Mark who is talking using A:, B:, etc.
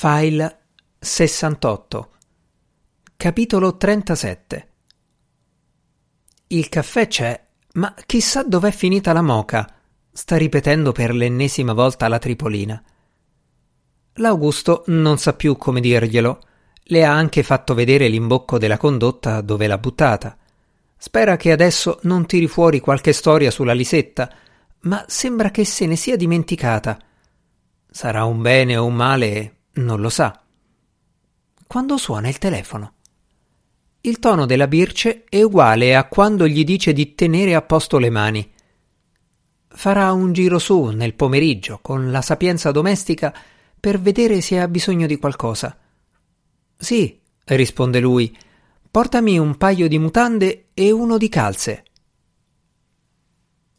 A: File 68 Capitolo 37 Il caffè c'è, ma chissà dov'è finita la moca, sta ripetendo per l'ennesima volta la tripolina. L'Augusto non sa più come dirglielo, le ha anche fatto vedere l'imbocco della condotta dove l'ha buttata. Spera che adesso non tiri fuori qualche storia sulla Lisetta, ma sembra che se ne sia dimenticata. Sarà un bene o un male, non lo sa. Quando suona il telefono. Il tono della Birce è uguale a quando gli dice di tenere a posto le mani. Farà un giro su nel pomeriggio con la sapienza domestica per vedere se ha bisogno di qualcosa. Sì, risponde lui, portami un paio di mutande e uno di calze.